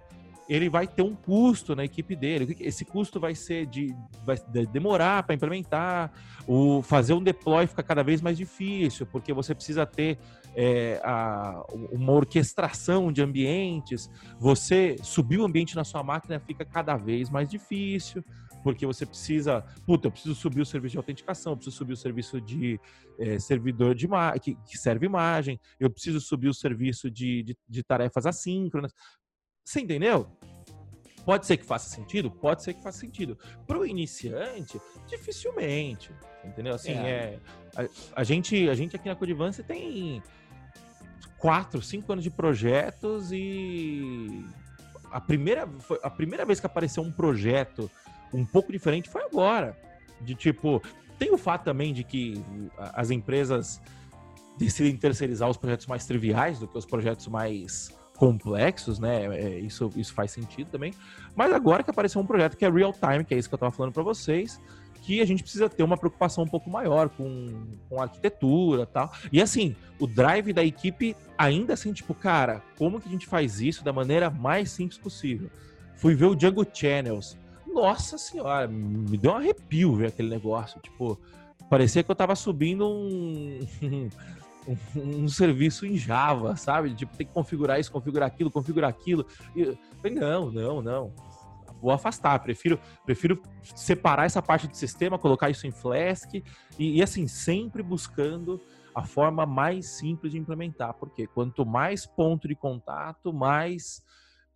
ele vai ter um custo na equipe dele. Esse custo vai ser de vai demorar para implementar, o fazer um deploy fica cada vez mais difícil, porque você precisa ter é, a, uma orquestração de ambientes, você subir o ambiente na sua máquina fica cada vez mais difícil, porque você precisa, puta, eu preciso subir o serviço de autenticação, eu preciso subir o serviço de é, servidor de que, que, serve imagem, eu preciso subir o serviço de, de, de tarefas assíncronas. Você entendeu? Pode ser que faça sentido? Pode ser que faça sentido. Para o iniciante, dificilmente. Entendeu? Assim, é. é a, a, gente, a gente aqui na Codivance tem quatro, cinco anos de projetos e a primeira, a primeira vez que apareceu um projeto um pouco diferente foi agora. De tipo, tem o fato também de que as empresas decidem terceirizar os projetos mais triviais do que os projetos mais complexos, né? É, isso, isso faz sentido também. Mas agora que apareceu um projeto que é real time, que é isso que eu estava falando para vocês, que a gente precisa ter uma preocupação um pouco maior com, com arquitetura tal. E assim, o drive da equipe ainda assim, tipo, cara, como que a gente faz isso da maneira mais simples possível? Fui ver o Django Channels. Nossa senhora, me deu um arrepio ver aquele negócio. Tipo, parecia que eu tava subindo um, um, um, serviço em Java, sabe? Tipo, tem que configurar isso, configurar aquilo, configurar aquilo. E, não, não, não vou afastar. Prefiro, prefiro separar essa parte do sistema, colocar isso em Flask e, e assim, sempre buscando a forma mais simples de implementar. Porque quanto mais ponto de contato, mais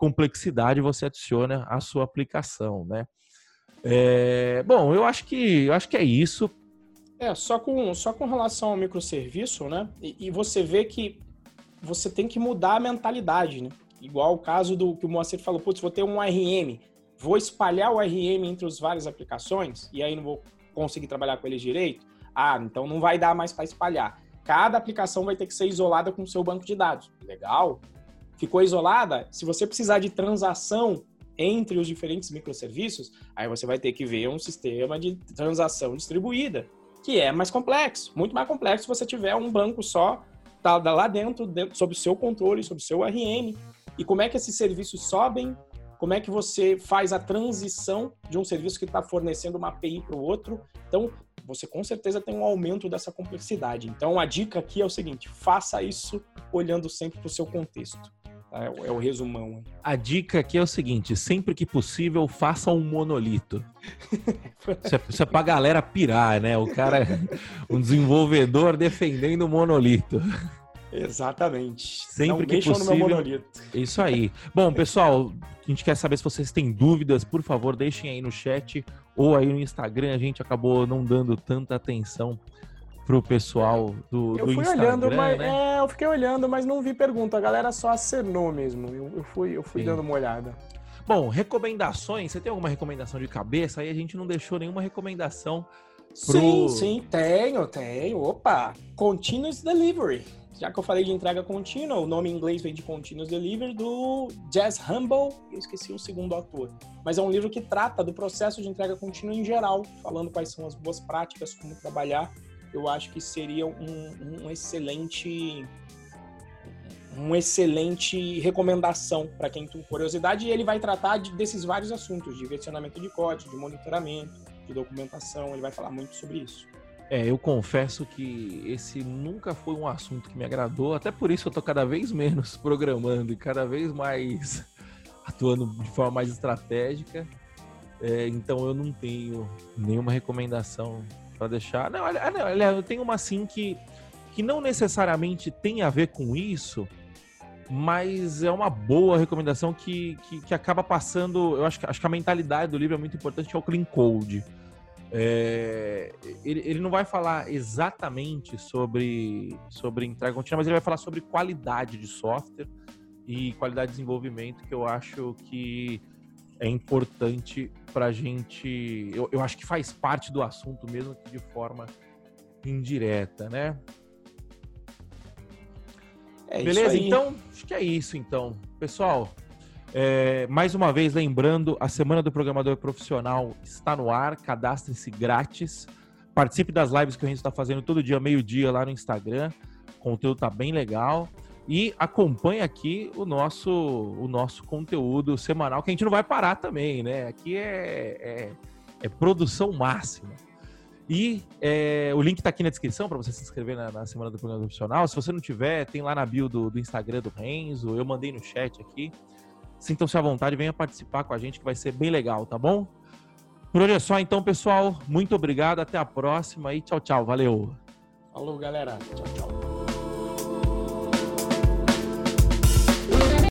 complexidade você adiciona à sua aplicação, né? É, bom, eu acho que eu acho que é isso. É, só com, só com relação ao microserviço, né? E, e você vê que você tem que mudar a mentalidade, né? Igual o caso do que o Moacir falou, putz, vou ter um RM vou espalhar o RM entre as várias aplicações e aí não vou conseguir trabalhar com eles direito? Ah, então não vai dar mais para espalhar. Cada aplicação vai ter que ser isolada com o seu banco de dados. Legal. Ficou isolada? Se você precisar de transação entre os diferentes microserviços, aí você vai ter que ver um sistema de transação distribuída, que é mais complexo, muito mais complexo se você tiver um banco só tá lá dentro, dentro sob o seu controle, sob o seu RM. E como é que esses serviços sobem como é que você faz a transição de um serviço que está fornecendo uma API para o outro. Então, você com certeza tem um aumento dessa complexidade. Então, a dica aqui é o seguinte: faça isso olhando sempre para o seu contexto. Tá? É, é o resumão. A dica aqui é o seguinte: sempre que possível, faça um monolito. Isso é, isso é pra galera pirar, né? O cara, um desenvolvedor defendendo o monolito. Exatamente. Sempre Não que possível. Isso aí. Bom, pessoal, a gente quer saber se vocês têm dúvidas, por favor, deixem aí no chat ou aí no Instagram. A gente acabou não dando tanta atenção pro pessoal do, eu do fui Instagram, olhando, mas, né? É, eu fiquei olhando, mas não vi pergunta. A galera só acenou mesmo. Eu, eu fui, eu fui dando uma olhada. Bom, recomendações. Você tem alguma recomendação de cabeça? Aí a gente não deixou nenhuma recomendação. Pro... Sim, sim, tenho, tenho. Opa! Continuous Delivery já que eu falei de entrega contínua, o nome em inglês vem de Continuous Delivery, do Jazz Humble, eu esqueci o segundo autor. Mas é um livro que trata do processo de entrega contínua em geral, falando quais são as boas práticas, como trabalhar. Eu acho que seria um, um excelente uma excelente recomendação para quem tem curiosidade e ele vai tratar de, desses vários assuntos, de versionamento de código, de monitoramento, de documentação, ele vai falar muito sobre isso. É, eu confesso que esse nunca foi um assunto que me agradou, até por isso eu tô cada vez menos programando e cada vez mais atuando de forma mais estratégica. É, então eu não tenho nenhuma recomendação para deixar. Não, não, olha, eu tenho uma assim que, que não necessariamente tem a ver com isso, mas é uma boa recomendação que, que, que acaba passando. Eu acho que, acho que a mentalidade do livro é muito importante, que é o Clean Code. É, ele, ele não vai falar exatamente sobre, sobre entrega contínua, mas ele vai falar sobre qualidade de software e qualidade de desenvolvimento, que eu acho que é importante para a gente. Eu, eu acho que faz parte do assunto, mesmo que de forma indireta, né? É Beleza? Então, acho que é isso, então. Pessoal, é, mais uma vez, lembrando, a Semana do Programador Profissional está no ar, cadastre-se grátis. Participe das lives que a gente está fazendo todo dia, meio-dia, lá no Instagram. O conteúdo tá bem legal. E acompanhe aqui o nosso, o nosso conteúdo semanal, que a gente não vai parar também, né? Aqui é, é, é produção máxima. E é, o link está aqui na descrição para você se inscrever na, na, Semana do Programador Profissional. Se você não tiver, tem lá na bio do, do Instagram do Renzo. Eu mandei no chat aqui. Sintam-se à vontade, venha participar com a gente que vai ser bem legal, tá bom? Por hoje é só, então, pessoal. Muito obrigado, até a próxima e tchau, tchau. Valeu. Falou, galera. Tchau, tchau.